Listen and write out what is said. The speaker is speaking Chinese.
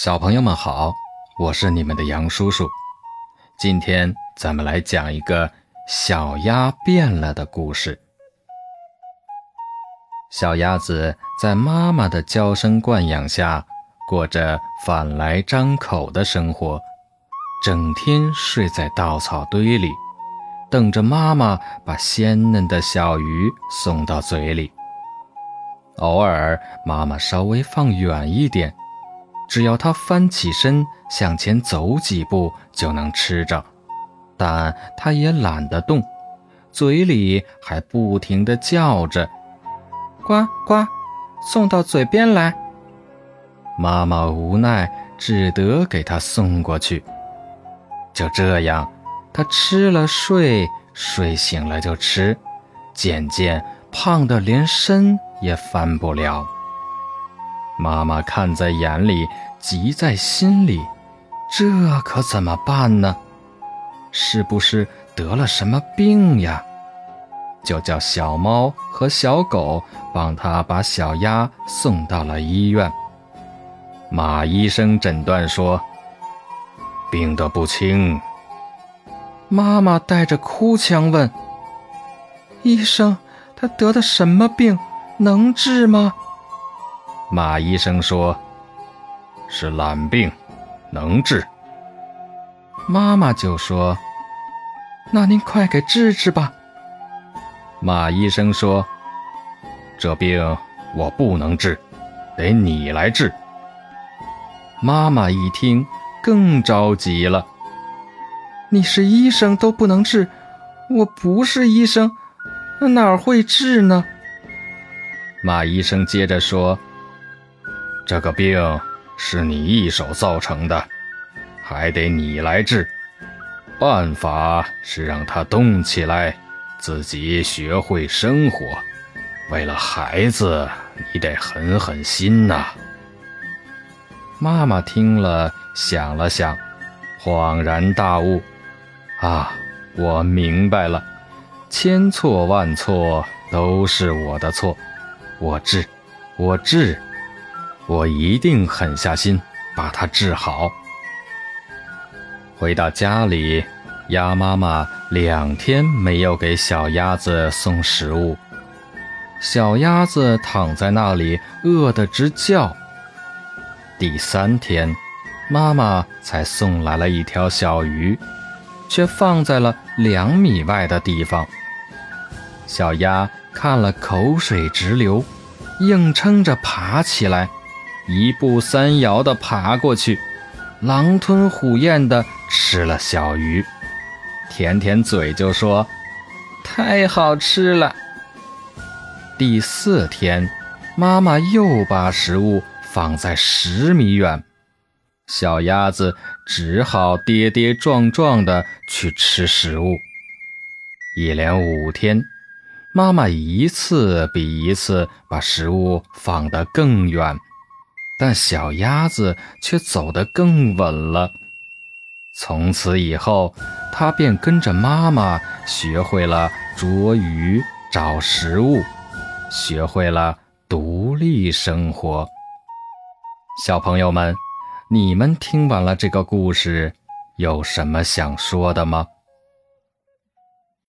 小朋友们好，我是你们的杨叔叔。今天咱们来讲一个小鸭变了的故事。小鸭子在妈妈的娇生惯养下，过着饭来张口的生活，整天睡在稻草堆里，等着妈妈把鲜嫩的小鱼送到嘴里。偶尔，妈妈稍微放远一点。只要他翻起身向前走几步就能吃着，但他也懒得动，嘴里还不停地叫着：“呱呱，送到嘴边来。”妈妈无奈，只得给他送过去。就这样，他吃了睡，睡醒了就吃，渐渐胖得连身也翻不了。妈妈看在眼里，急在心里，这可怎么办呢？是不是得了什么病呀？就叫小猫和小狗帮他把小鸭送到了医院。马医生诊断说，病得不轻。妈妈带着哭腔问：“医生，他得的什么病？能治吗？”马医生说：“是懒病，能治。”妈妈就说：“那您快给治治吧。”马医生说：“这病我不能治，得你来治。”妈妈一听更着急了：“你是医生都不能治，我不是医生，哪会治呢？”马医生接着说。这个病是你一手造成的，还得你来治。办法是让他动起来，自己学会生活。为了孩子，你得狠狠心呐。妈妈听了，想了想，恍然大悟：啊，我明白了，千错万错都是我的错。我治，我治。我一定狠下心把它治好。回到家里，鸭妈妈两天没有给小鸭子送食物，小鸭子躺在那里饿得直叫。第三天，妈妈才送来了一条小鱼，却放在了两米外的地方。小鸭看了口水直流，硬撑着爬起来。一步三摇地爬过去，狼吞虎咽地吃了小鱼，舔舔嘴就说：“太好吃了。”第四天，妈妈又把食物放在十米远，小鸭子只好跌跌撞撞地去吃食物。一连五天，妈妈一次比一次把食物放得更远。但小鸭子却走得更稳了。从此以后，它便跟着妈妈学会了捉鱼、找食物，学会了独立生活。小朋友们，你们听完了这个故事，有什么想说的吗？